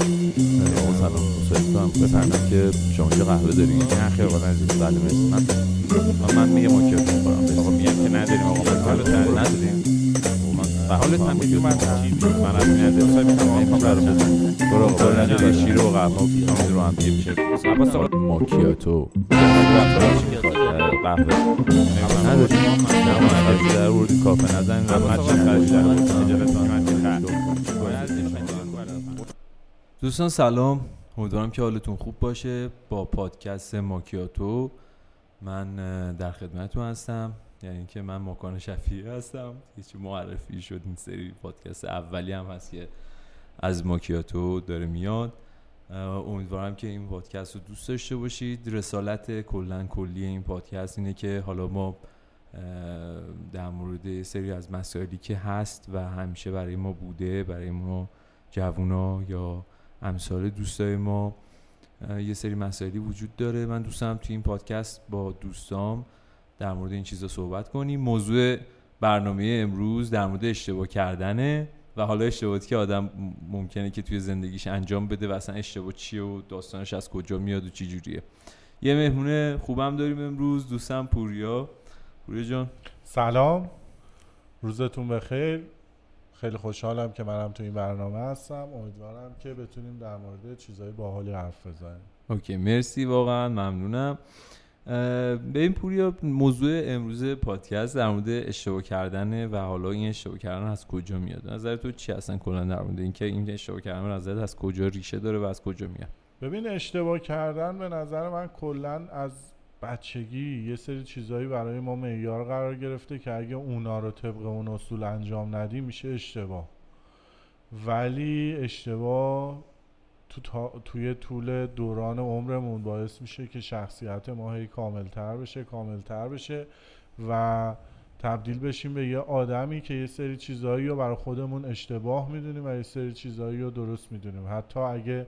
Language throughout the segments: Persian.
آقا سلام دوست دارم بفهمم که شما اینجا قهوه دارین نه خیر آقا عزیز بله مرسی من من, من میگم ماکیاتو می‌خورم آقا میگم که نداریم آقا من حالت نداریم به حالت هم میگم من من از ندارم مثلا میگم آقا برو آقا برو نجا شیر و قهوه و رو هم دیگه میشه ماکیاتو قهوه نداریم نه ما در ورودی کافه نزن و من چند خرج دوستان سلام. امیدوارم که حالتون خوب باشه. با پادکست ماکیاتو من در خدمتتون هستم. یعنی که من ماکان شفیعی هستم. هیچ معرفی شد این سری پادکست اولی هم هست که از ماکیاتو داره میاد. امیدوارم که این پادکست رو دوست داشته باشید. رسالت کلا کلی این پادکست اینه که حالا ما در مورد سری از مسائلی که هست و همیشه برای ما بوده برای ما جوونا یا امثال دوستای ما یه سری مسائلی وجود داره. من دوستم توی این پادکست با دوستام در مورد این چیزا صحبت کنیم. موضوع برنامه امروز در مورد اشتباه کردنه و حالا اشتباهاتی که آدم ممکنه که توی زندگیش انجام بده و اصلا اشتباه چیه و داستانش از کجا میاد و چی جوریه. یه مهمونه خوبم داریم امروز دوستم پوریا. پوریا جان. سلام. روزتون بخیر. خیلی خوشحالم که منم تو این برنامه هستم. امیدوارم که بتونیم در مورد چیزهای باحالی حرف بزنیم. اوکی مرسی واقعا ممنونم. به این پوریا موضوع امروز پادکست در مورد اشتباه کردنه و حالا این اشتباه کردن از کجا میاد؟ نظر تو چی اصلا کلا در مورد اینکه این اشتباه کردن نظرت از کجا ریشه داره و از کجا میاد؟ ببین اشتباه کردن به نظر من کلا از بچگی یه سری چیزهایی برای ما معیار قرار گرفته که اگه اونا رو طبق اون اصول انجام ندیم میشه اشتباه. ولی اشتباه تو توی طول دوران عمرمون باعث میشه که شخصیت ما هی کاملتر بشه کاملتر بشه و تبدیل بشیم به یه آدمی که یه سری چیزهایی رو برای خودمون اشتباه می‌دونیم و یه سری چیزهایی رو درست می‌دونیم. حتی اگه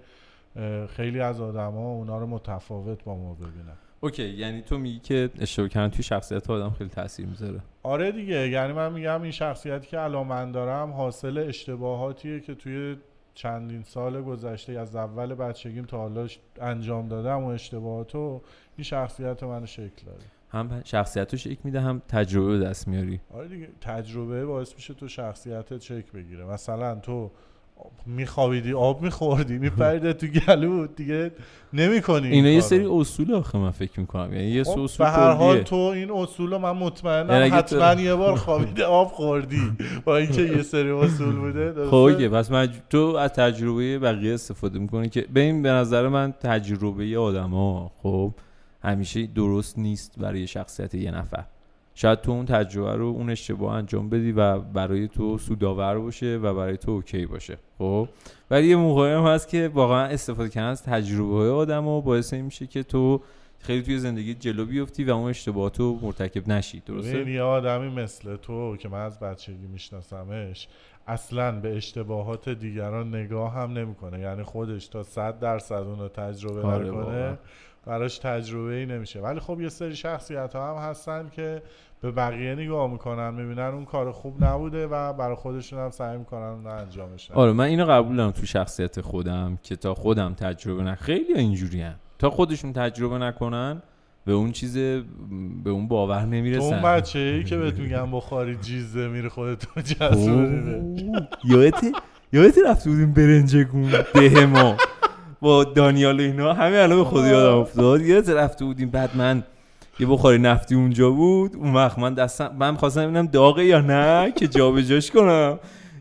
خیلی از آدما اونا رو متفاوت با ما ببینن. اوکی یعنی تو میگی که اشتباه کردن توی شخصیت آدم خیلی تاثیر می‌ذاره. آره دیگه یعنی من میگم این شخصیتی که الان من دارم حاصل اشتباهاتیه که توی چندین سال گذشته از اول بچگیم تا حالا انجام دادم و اشتباهاتو این شخصیت منو شکل داده. هم شخصیت رو شکل میده هم تجربه به دست میاری. آره دیگه تجربه باعث میشه تو شخصیتت شکل بگیره. مثلا تو میخوابیدی آب میخوردی میپریده تو گلو دیگه نمی‌کنی اینا یه سری اصول آخه من فکر می‌کنم. یعنی یه خب، اصول به هر حال تو این اصول من مطمئنم یعنی حتما یه بار خوابیده آب خوردی. با اینکه یه سری اصول بوده خب پس من تو از تجربه بقیه استفاده می‌کنی که به این به نظر من تجربه آدما خب همیشه درست نیست برای شخصیت یه نفر. شاید تو اون تجربه رو اون اشتباه انجام بدی و برای تو سودآور باشه و برای تو اوکی باشه. خب؟ ولی یه موقعی هم هست که واقعا استفاده کردن از تجربه های آدم و باعث این میشه که تو خیلی توی زندگی جلو بیفتی و اون اشتباهات رو مرتکب نشی. درسته؟ یه آدمی مثل تو که من از بچگی میشناسمش اصلا به اشتباهات دیگران نگاه هم نمی‌کنه. یعنی خودش تا صد درصد اون رو تجربه آره نکنه. براش تجربه ای نمیشه. ولی خب یه سری شخصیت ها هم هستن که به بقیه نگاه می‌کنن می‌بینن اون کار خوب نبوده و برای خودشون هم سعی می‌کنن اون رو انجامش. آره من اینو قبول دارم تو شخصیت خودم که تا خودم تجربه نه خیلی اینجوری تا خودشون تجربه نکنن به اون چیز به اون باور نمی‌رسن. اون بچه ای که بهت میگن بخاری جیزه میره خودتون جذب یادت یادت رفته بودیم برنجگون ده ما. با دانیال و اینا همه الان به خود یادم افتاد. یادت رفته بودیم بعد من یه بخاری نفتی اونجا بود. اون وقت من دستم من خواستم ببینم داغه یا نه که جابجاش کنم.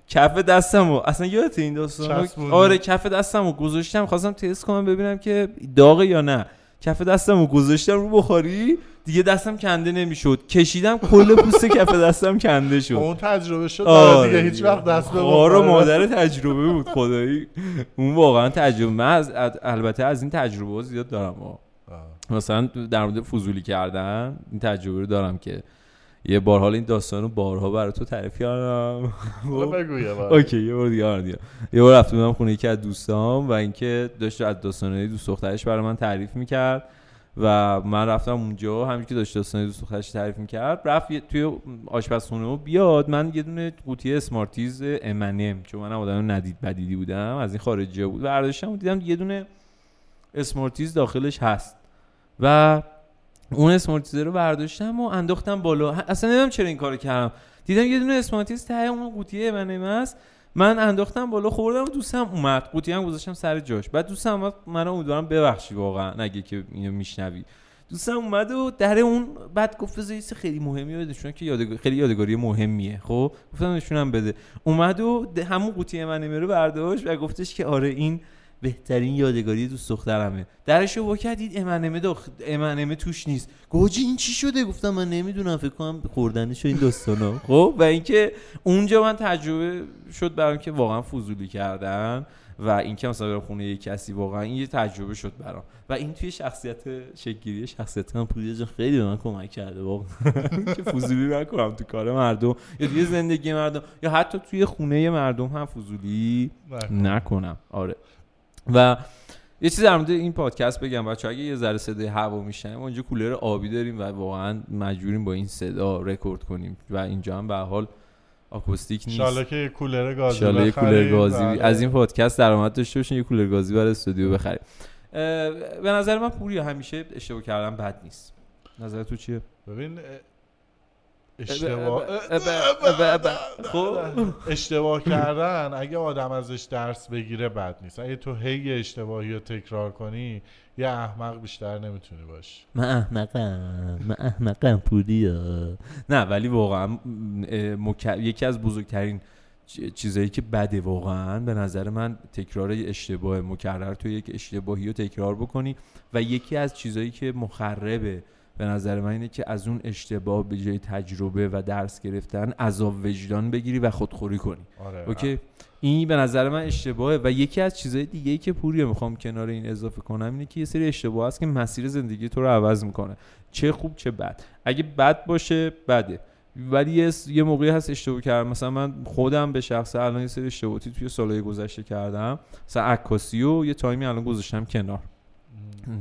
کف دستم و اصلا یادت این داستان؟ آره کف دستم رو گذاشتم خواستم تست کنم ببینم که داغه یا نه. کف دستم رو گذاشتم رو بخاری دیگه دستم کنده نمی‌شد. کشیدم کل پوست کف دستم کنده شد. اون تجربه شد. آره آره دیگه هیچ وقت دست به خار و بخاری مادر تجربه بود خدایی. اون واقعا تجربه. من از البته از این تجربه ها زیاد دارم. آه. مثلا در مورد فضولی کردن این تجربه رو دارم که یه بار حالا این داستان رو بارها برای تو تعریف کردم. اوکی یه بار دیگه آره دیگه. یه بار رفته بودم خونه یکی از دوستام و اینکه داشت از داستانهای دوست دخترش برای من تعریف می‌کرد و من رفتم اونجا همین که داشت داستان دوست دخترش تعریف می‌کرد رفت توی آشپزخونه و بیاد من یه دونه قوطی اسمارتیز امنم چون من آدم ندید بدیدی بودم از این خارجی بود برداشتم و دیدم یه دونه اسمارتیز داخلش هست و اون اسمارتیز رو برداشتم و انداختم بالا. اصلا نمی‌دونم چرا این کارو کردم. دیدم یه دونه اسمارتیز ته اون قوطی امنم هست من انداختم بالا خوردم و دوستم اومد. قوطی هم گذاشتم سر جاش. بعد دوستم اومد من امیدوارم ببخشی واقعا نگه که اینو میشنوی. دوستم اومد و در اون بعد گفت بذار خیلی مهمی بده چون که یادگار... خیلی یادگاری مهمیه. خب؟ گفتم نشونم بده. اومد و همون قوطی من رو برداشت و گفتش که آره این بهترین یادگاری دوست دخترمه. درش رو کرد دید امنمه داخ... امنمه توش نیست. حاجی این چی شده؟ گفتم من نمی‌دونم فکر کنم خوردنش این داستانا. خب و اینکه اونجا من تجربه شد برام که واقعا فضولی کردن و اینکه مثلا برم خونه یک کسی واقعا این یه تجربه شد برام. و این توی شخصیت شکلگیری شخصیت هم پوریا جان خیلی به من کمک کرده واقعا. که فضولی نکنم تو کار مردم یا توی زندگی مردم یا حتی توی خونه مردم هم فضولی نکنم. آره. و یه چیز در مورد این پادکست بگم بچه اگه یه ذره صدای هوا میشنیم ما اینجا کولر آبی داریم و واقعا مجبوریم با این صدا رکورد کنیم و اینجا هم به حال آکوستیک نیست. انشالله که یه کولر گازی انشالله یه کولر. گازی. بله. از این پادکست درآمد داشته باشین یه کولر گازی برای استودیو بخریم. به نظر من پوریا همیشه اشتباه کردن بد نیست. نظر تو چیه؟ ببین اشتباه. خب اشتباه کردن اگه آدم ازش درس بگیره بد نیست. اگه تو هی اشتباهی رو تکرار کنی یه احمق بیشتر نمی‌تونی باشی. من احمقم من احمقم پوریا. نه ولی واقعا یکی از بزرگترین چیزایی که بده واقعا به نظر من تکرار اشتباه مکرر تو یک اشتباهی رو تکرار بکنی و یکی از چیزایی که مخربه به نظر من اینه که از اون اشتباه به جای تجربه و درس گرفتن عذاب وجدان بگیری و خودخوری کنی. آره اوکی؟ این به نظر من اشتباهه و یکی از چیزهای دیگه ای که پوریه می‌خوام کنار این اضافه کنم اینه که یه سری اشتباه هست که مسیر زندگی تو رو عوض می‌کنه. چه خوب چه بد. اگه بد باشه بده. ولی یه, موقعی هست اشتباه کردم. مثلا من خودم به شخصه الان یه سری اشتباهاتی توی سالهای گذشته کردم. مثلا عکاسی و یه تایمی الان گذاشتم کنار.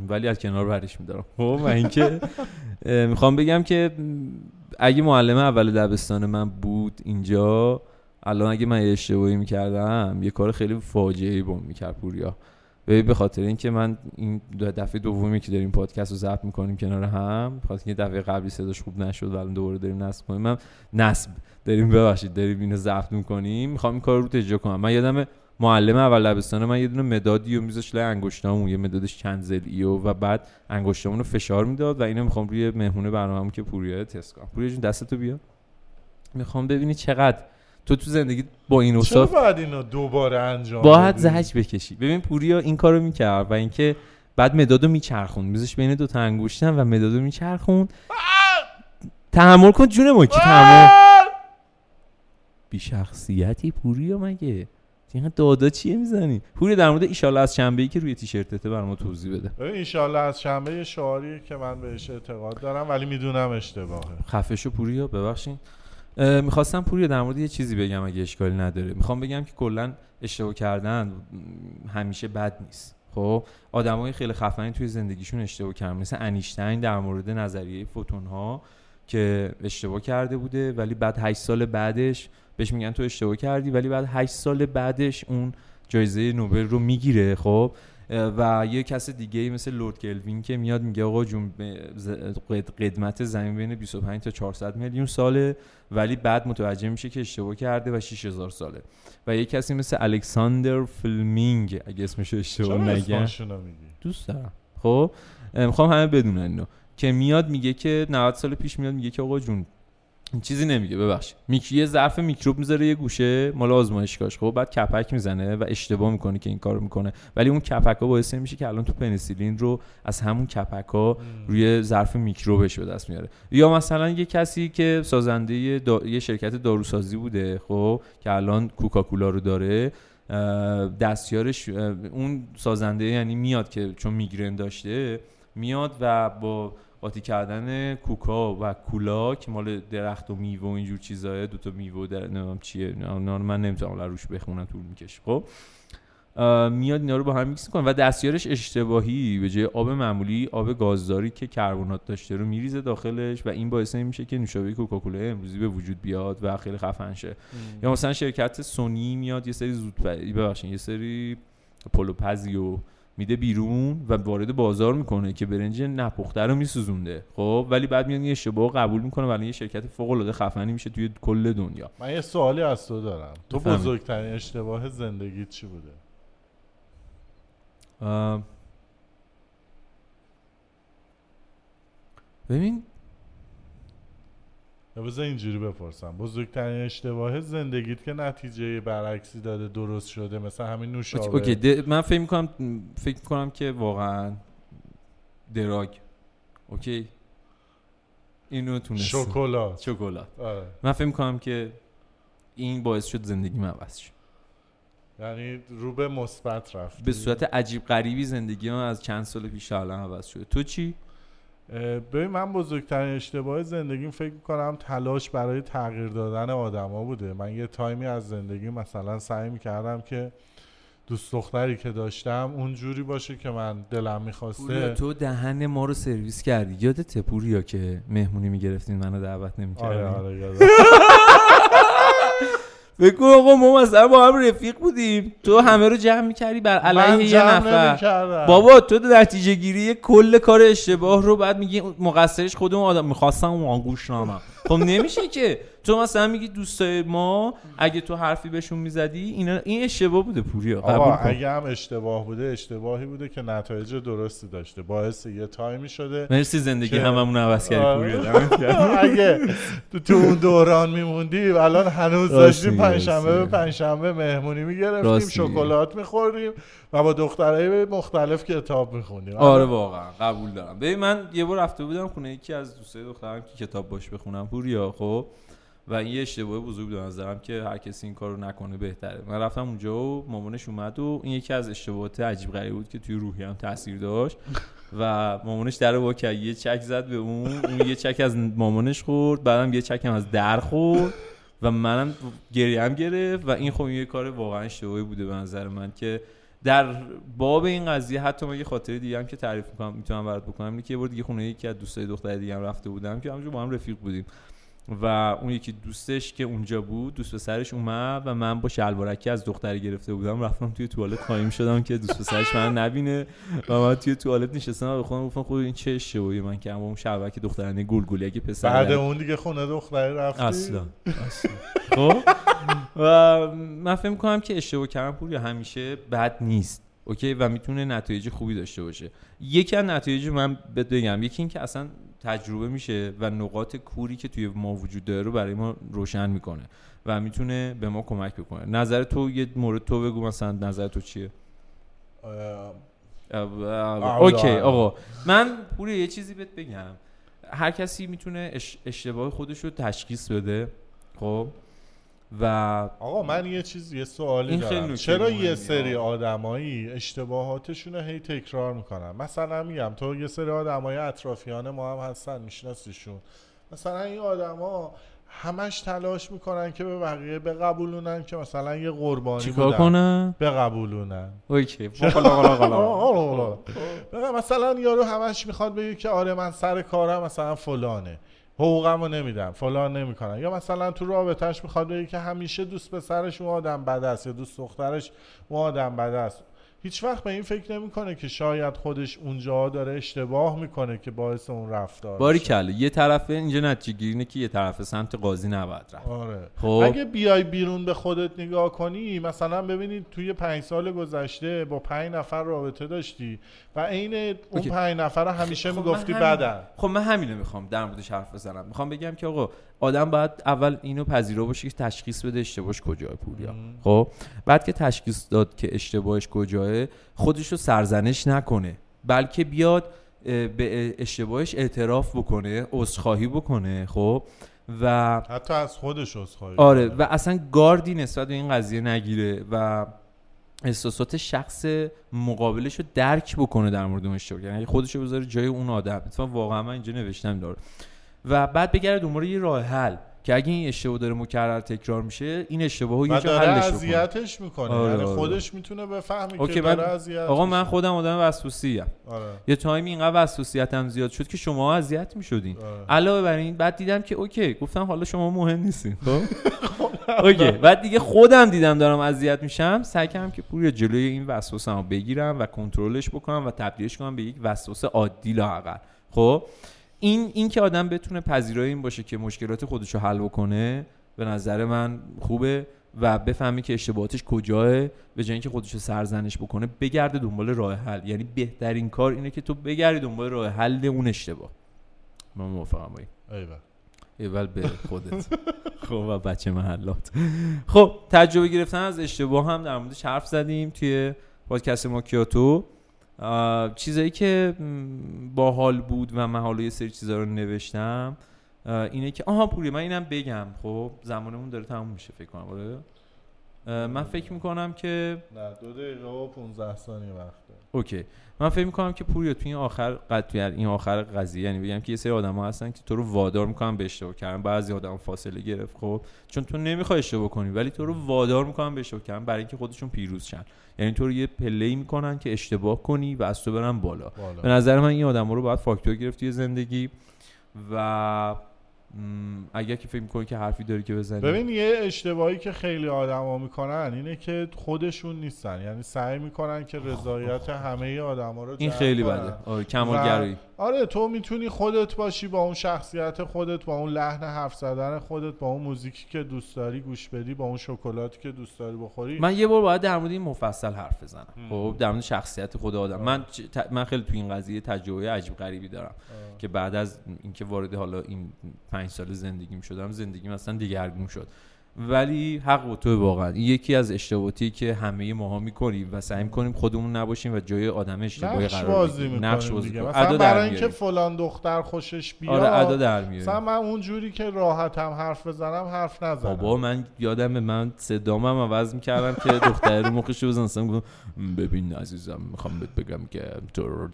ولی از کنار برش میدارم. خب و اینکه می‌خوام بگم که اگه معلم اول دبستان من بود اینجا الان اگه من اشتباهی می‌کردم یه کار خیلی فاجعه ای بام می‌کرد پوریا. به خاطر اینکه من این دفعه دومی که داریم پادکست رو ضبط می‌کنیم کنار هم خاطر اینکه دفعه قبلی صداش خوب نشد و الان دوباره داریم نصب کنیم من نصب داریم ببخشید داریم اینو ضبط می‌کنیم می‌خوام این کار رو اجرا کنم. من یادم معلم اول دبستان من یه دونه مدادی و میذاش لای انگشتامون یه مدادش چند زلی و, و بعد انگشتامون رو فشار می‌داد و اینو می‌خوام روی مهمونه برنامه‌مون که پوریا تست کنم. پوریا جون دستتو بیا. می‌خوام ببینی چقدر تو تو زندگی با این چرا اوصاف باید اینو دوباره انجام باید؟ زهج بکشی. ببین پوریا این کارو می‌کرد و اینکه بعد مدادو میچرخون میذاش بین دو تا انگشتم و مدادو میچرخون تحمل کن جون ما کی تحمل؟ بی شخصیتی پوریا مگه؟ اینقدر دادا چیه می‌زنی؟ پوریا در مورد ایشالله از شنبه ای که روی تیشرتته برام توضیح بده. ایشالله از شنبه یه شعاریه که من بهش اعتقاد دارم ولی می‌دونم اشتباهه. خفه شو پوریا ببخشین. اه، می‌خواستم پوریا در مورد یه چیزی بگم اگه اشکالی نداره. می‌خوام بگم که کلا اشتباه کردن همیشه بد نیست. خب آدمای خیلی خفنی توی زندگیشون اشتباه کردن. مثل انیشتین در مورد نظریه فوتون ها که اشتباه کرده بوده ولی بعد 8 سال بعدش بهش میگن تو اشتباه کردی ولی بعد 8 سال بعدش اون جایزه نوبل رو می‌گیره خب. و یه کس دیگه ای مثل لورد کلوین که میاد میگه آقا جون قدمت زمین بین 25 تا 400 میلیون ساله ولی بعد متوجه میشه که اشتباه کرده و 6000 ساله. و یه کسی مثل الکساندر فلمینگ اگه اسمش رو اشتباه نگم. دوست دارم. خب می‌خوام همه بدونن اینو. که میاد میگه که 90 سال پیش میاد میگه که آقا جون چیزی نمیگه ببخشید میک یه ظرف میکروب می‌ذاره یه گوشه مال آزمایشگاهش. خب بعد کپک می‌زنه و اشتباه می‌کنه که این کارو می‌کنه. ولی اون کپک ها باعث میشه که الان تو پنیسیلین رو از همون کپک ها روی ظرف میکروبش به دست میاره. یا مثلا یه کسی که سازنده دا... یه شرکت داروسازی بوده خب که الان کوکاکولا رو داره دستیارش اون سازنده یعنی میاد که چون میگرن داشته میاد و با قاطی کردن کوکا و کولا که مال درخت و میوه و اینجور چیزایه دو تا میوه در نمی‌دونم چیه نه من نمی‌تونم الان روش بخونم طول می‌کشه خب؟ میاد اینا رو با هم میکس کنه و دستیارش اشتباهی به جای آب معمولی آب گازداری که کربنات داشته رو میریزه داخلش و این باعث این میشه که نوشابه کوکاکولا امروزی به وجود بیاد و خیلی خفن شه. یا مثلا شرکت سونی میاد یه سری زود ببخشید یه سری پلوپزی و میده بیرون و وارد بازار می‌کنه که برنج نپخته رو میسوزونده. خب ولی بعد میاد این اشتباه قبول می‌کنه ولی یه شرکت فوق العاده خفنی میشه توی کل دنیا. من یه سوالی از تو دارم. تو. بزرگترین اشتباه زندگیت چی بوده؟ ببین بذار اینجوری بپرسم. بزرگترین اشتباه زندگیت که نتیجه برعکسی داده درست شده مثل همین نوشابه. اوکی. من فکر می‌کنم فکر می‌کنم که واقعا دراگ. اوکی؟ اینو تونستم. شکلات. شکلات. آره. من فکر می‌کنم که این باعث شد زندگی عوض شد یعنی رو به مثبت رفت به صورت عجیب غریبی زندگی من از چند سال پیش الان عوض شده. تو چی؟ ببین من بزرگترین اشتباه زندگیم فکر می‌کنم تلاش برای تغییر دادن آدما بوده. من یه تایمی از زندگی مثلا سعی می‌کردم که دوست دختری که داشتم اون جوری باشه که من دلم می‌خواسته. تو دهن ما رو سرویس کردی. یادت پوریا که مهمونی می‌گرفتین منو دعوت نمی‌کردی آره آره. بگو آقا ما مثلا با هم رفیق بودیم. تو همه رو جمع می‌کردی بر علیه یه نفر. بابا تو نتیجه گیری کل کار اشتباه رو بعد میگی مقصرش خودمون آدم می‌خواستم اون آنگوش نامم. خب نمیشه که. تو مثلا میگی دوستای ما اگه تو حرفی بهشون می‌زدی اینا این اشتباه بوده پوریا آقا قبول کن اگه هم اشتباه بوده اشتباهی بوده که نتایج درستی داشته باعث یه تایمی شده مرسی زندگی که- هممون عوض کردی آره. پوریا گرم. اگه تو, تو اون دوران میموندی الان هنوز داشتیم میگی، پنجشنبه به. پنجشنبه مهمونی می‌گرفتیم. شکلات میخوردیم و با دخترای مختلف کتاب میخوندیم آره واقعا قبول دارم ببین من یه بار رفته بودم خونه یکی از دوستای دخترم که کتاب باش بخونم پوریا خب و این یه اشتباه بزرگ به نظرم که هر کسی این کارو نکنه بهتره. من رفتم اونجا و مامانش اومد و این یکی از اشتباهات عجیب غریبی بود که توی روحی هم تاثیر داشت و مامانش در رو کرد یه چک زد به اون اون یه چک از مامانش خورد بعدم یه چک هم از در خورد و منم گریم گرفت و این خب یه کار واقعا اشتباهی بوده به نظر من که در باب این قضیه حتی من یه خاطره دیگه هم که تعریف می‌کنم می‌تونم برات بکنم اینه که یه بار دیگه خونه یکی از دوستای دختر دیگه هم رفته بودم که همونجا با هم رفیق بودیم. و اون یکی دوستش که اونجا بود دوست پسرش اومد و من با شلوارکی از دختری گرفته بودم. رفتم توی توالت قایم شدم که دوست پسرش من نبینه و من توی توالت نشستم و به خودم گفتم خب این چه اشتباهی؟ من کردم با اون شلوارک دخترانه گلگلی اگه پسر بعد اون دیگه خونه دختری رفتی؟ اصلا اصلا. خب؟ و من فکر می‌کنم که اشتباه کردن پول همیشه بد نیست. اوکی؟ و می‌تونه نتایج خوبی داشته باشه. یکی از نتایج من بهت بگم. یکی این که اصلا تجربه میشه و نقاط کوری که توی ما وجود داره رو برای ما روشن می‌کنه و می‌تونه به ما کمک بکنه. نظر تو یه مورد تو بگو مثلا نظر تو چیه؟ اوکی آقا. من پوری یه چیزی بهت بگم. هر کسی می‌تونه اش- اشتباه خودش رو تشخیص بده خب؟ و آقا من یه چیز یه سوالی دارم. چرا یه. سری آدمایی اشتباهاتشون رو هی تکرار می‌کنن؟ مثلا میگم تو یه سری آدمای اطرافیان ما هم هستن میشناسیشون. مثلا این آدما همش تلاش می‌کنن که به بقیه بقبولونن که مثلا یه قربانی چیکار بودن کنم بقبولونن. اوکی. بگم مثلا یارو همش می‌خواد بگه که آره من سر کارم مثلا فلانه. حقوقمو نمیدم فلان نمی‌کنن یا مثلا تو رابطهش می‌خواد بگه که همیشه دوست پسرش اون آدم بد است یا دوست دخترش اون آدم بد است. هیچ وقت به این فکر نمی‌کنه که شاید خودش اونجا داره اشتباه می‌کنه که باعث اون رفتار باری. کله یه طرفه اینجا نتیجه گیری اینه که یه طرف سمت قاضی نباید رفت. آره. خب. اگه بیای بیرون به خودت نگاه کنی مثلا ببینید توی پنج سال گذشته با پنج نفر رابطه داشتی و عین اون. پنج نفر رو همیشه خب من می‌گفتی بدن. خب من همینو می‌خوام در موردش حرف بزنم. می‌خوام بگم که آقا آدم باید اول اینو پذیرا باشه که تشخیص بده اشتباهش کجاه پوریا. خب؟ بعد که تشخیص داد که اشتباهش کجاه خودش رو سرزنش نکنه. بلکه بیاد به اشتباهش اعتراف بکنه عذرخواهی بکنه خب؟ و حتی از خودش عذرخواهی آره. و اصلا گاردی نسبت به این قضیه نگیره و احساسات شخص مقابلش رو درک بکنه در مورد اون اشتباه. یعنی خودش رو بذاره جای اون آدم. اتفاقا واقعا من اینجا نوشتم داره و بعد بگرد دنبال یه راه حل که اگه این اشتباه داره مکرر تکرار میشه این اشتباه رو یه داره حلش اذیتش می‌کنه. آره، یعنی آره. خودش می‌تونه بفهمه okay، که داره اذیت آقا من. خودم آدم وسواسی ام. آره. یه تایمی اینقدر وسواسیتم زیاد شد که شما اذیت می‌شدین. آره. علاوه بر این بعد دیدم که okay گفتم حالا شما مهم نیستین خب؟ اوکی. بعد دیگه خودم دیدم دارم اذیت میشم. سعی کردم که پوری جلوی این وسوسه‌مو بگیرم و کنترلش بکنم و تبدیلش کنم به یک وسوسه عادی لااقل. خب؟ این این که آدم بتونه پذیرای این باشه که مشکلات خودش رو حل بکنه به نظر من خوبه و بفهمی که اشتباهاتش کجاه به جای اینکه خودش رو سرزنش بکنه بگرده دنبال راه حل. یعنی بهترین کار اینه که تو بگردی دنبال راه حل اون اشتباه. من موافقم ایول. اول به خودت. خب و بچه محلات. خب تجربه گرفتن از اشتباه هم در موردش حرف زدیم توی پادکست ماکیاتو. چیزایی که باحال بود و من حالا یه سری چیزا رو نوشتم اینه که آها پوری من اینم بگم خب زمانمون داره تموم میشه فکر کنم آره؟ من فکر می‌کنم که نه دو دقیقه و 15 ثانیه وقت داره. اوکی. من فکر می‌کنم که پوریا توی این آخر قد توی این آخر قضیه یعنی بگم که یه سری آدم هستن که تو رو وادار می‌کنن به اشتباه کردن. بعضی آدم فاصله گرفت خب. چون تو نمی‌خوای اشتباه کنی ولی تو رو وادار می‌کنن به اشتباه کردن برای اینکه خودشون پیروز شن. یعنی تو رو یه پله می‌کنن که اشتباه کنی و از تو برن بالا. به بالا نظر من این آدم رو باید فاکتور گرفت توی زندگی و اگر که فکر می‌کنی که حرفی داری که بزنی. ببین یه اشتباهی که خیلی آدما می‌کنن اینه که خودشون نیستن. یعنی سعی می‌کنن که رضایت همه آدما رو این خیلی کنن. بده. آره کمالگرایی. آره تو می‌تونی خودت باشی با اون شخصیت خودت با اون لحن حرف زدن خودت با اون موزیکی که دوست داری گوش بدی با اون شکلاتی که دوست داری بخوری. من یه بار باید در مورد این مفصل حرف بزنم. خب در مورد شخصیت خود آدم. من چ- ت- من خیلی تو این قضیه تجربه عجیب غریبی دارم آه. که بعد از اینکه وارد حالا این پنج سال زندگیم شدم زندگیم اصلا دیگرگون شد. ولی حق با تو واقعا. یکی از اشتباهاتی که همه ماها می‌کنیم و سعی می‌کنیم خودمون نباشیم و جای آدم اشتباهی قرار بازی نقش بازی دیگه. مثلا برای اینکه. فلان دختر خوشش بیاد. آره ادا در مثلا میاریم من اون جوری که راحتم حرف بزنم حرف نزنم. بابا من یادم من صدامم عوض می‌کردم که دختر رو مخش بزن. اصلا گفتم ببین عزیزم می‌خوام بهت بگم که تو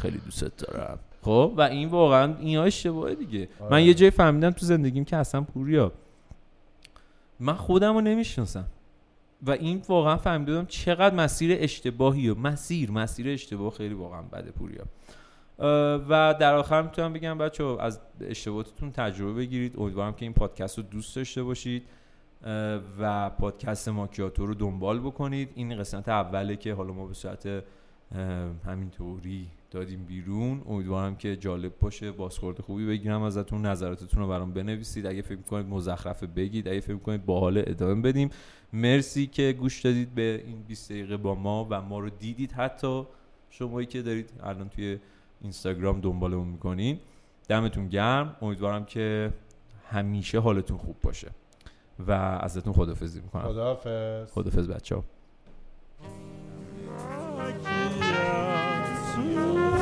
خیلی دوست دارم. خب و این واقعا این اشتباهه دیگه. آره. من یه جای فهمیدم تو زندگیم که اصلا پوریا. من خودم رو نمی‌شناسم. و این واقعا فهمیدم چقدر مسیر اشتباهیه مسیر مسیر اشتباه خیلی واقعا بده پوریا. و در آخر می‌تونم بگم بچه از اشتباهاتتون تجربه بگیرید. امیدوارم که این پادکست رو دوست داشته باشید. و پادکست ماکیاتو رو دنبال بکنید. این قسمت اوله که حالا ما به صورت همینطوری دادیم بیرون. امیدوارم که جالب باشه بازخورد خوبی بگیرم ازتون نظراتتون رو برام بنویسید. اگه فکر کنید مزخرفه بگید اگه فکر کنید باحال ادامه بدیم. مرسی که گوش دادید به این 20 دقیقه با ما و ما رو دیدید. حتی شمایی که دارید الان توی اینستاگرام دنبالمون می‌کنین. دمتون گرم. امیدوارم که همیشه حالتون خوب باشه. و ازتون خدافزی می‌کنم. خداحافظ. خدافز بچه ها Jesus.